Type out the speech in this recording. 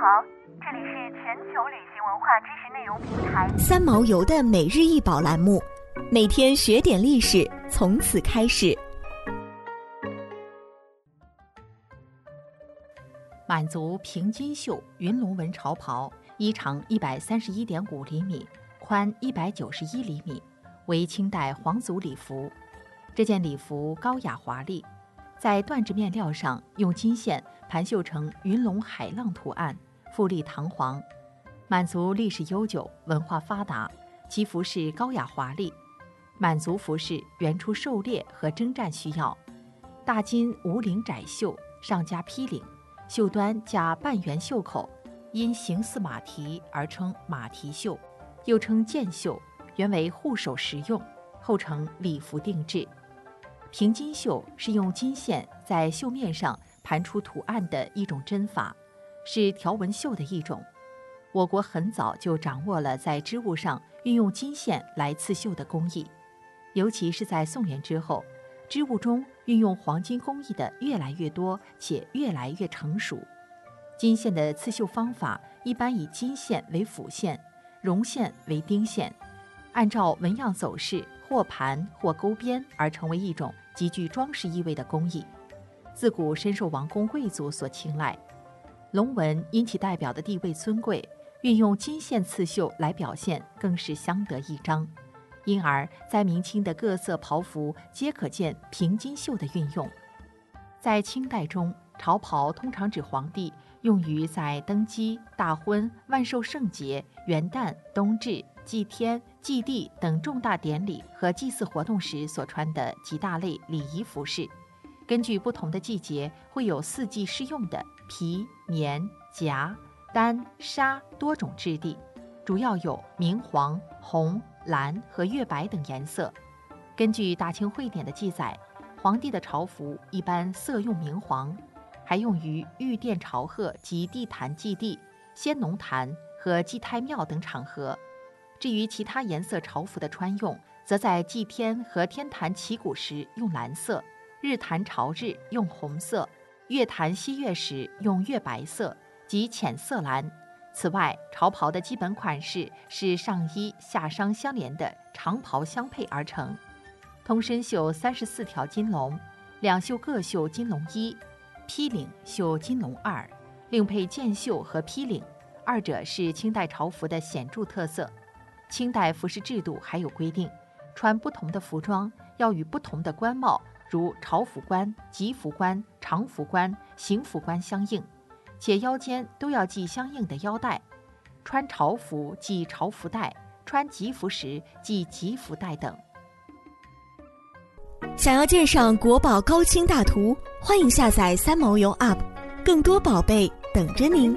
好，这里是全球旅行文化知识内容平台三毛游的每日一宝栏目，每天学点历史，从此开始。满族平金绣云龙纹潮袍，衣长一百三十一点五厘米，宽一百九十一厘米，为清代皇族礼服。这件礼服高雅华丽，在缎制面料上用金线盘绣成云龙海浪图案，富丽堂皇。满族历史悠久，文化发达，其服饰高雅华丽。满族服饰原出狩猎和征战需要，大襟无领窄袖，上加披领。袖端加半圆袖口，因形似马蹄而称马蹄袖，又称箭袖，原为护手实用，后成礼服定制。平金绣是用金线在绣面上盘出图案的一种针法，是条纹绣的一种。我国很早就掌握了在织物上运用金线来刺绣的工艺，尤其是在宋元之后。织物中运用黄金工艺的越来越多，且越来越成熟。金线的刺绣方法一般以金线为辅线，绒线为丁线，按照纹样走势或盘或勾边而成为一种极具装饰意味的工艺。自古深受王公贵族所青睐。龙纹因其代表的地位尊贵，运用金线刺绣来表现，更是相得益彰。因而，在明清的各色袍服皆可见平金绣的运用。在清代中，朝袍通常指皇帝用于在登基、大婚、万寿圣节、元旦、冬至、祭天、祭地等重大典礼和祭祀活动时所穿的几大类礼仪服饰。根据不同的季节，会有四季适用的皮、棉、夹、单、纱多种质地，主要有明黄、红。蓝和月白等颜色。根据《大清会典》的记载，皇帝的朝服一般色用明黄，还用于御殿朝贺及地坛祭地、先农坛和祭太庙等场合。至于其他颜色朝服的穿用，则在祭天和天坛祈鼓时用蓝色，日坛朝日用红色，月坛西月时用月白色及浅色蓝。此外，朝袍的基本款式是上衣下裳相连的长袍相配而成，通身绣三十四条金龙，两袖各绣金龙一，披领绣金龙二，另配箭袖和披领，二者是清代朝服的显著特色。清代服饰制度还有规定，穿不同的服装要与不同的官帽，如朝服冠、吉服冠、常服冠、行服冠相应。且腰间都要系相应的腰带，穿朝服系朝服带，穿吉服时系吉服带等。想要鉴赏国宝高清大图，欢迎下载三毛游 App，更多宝贝等着您。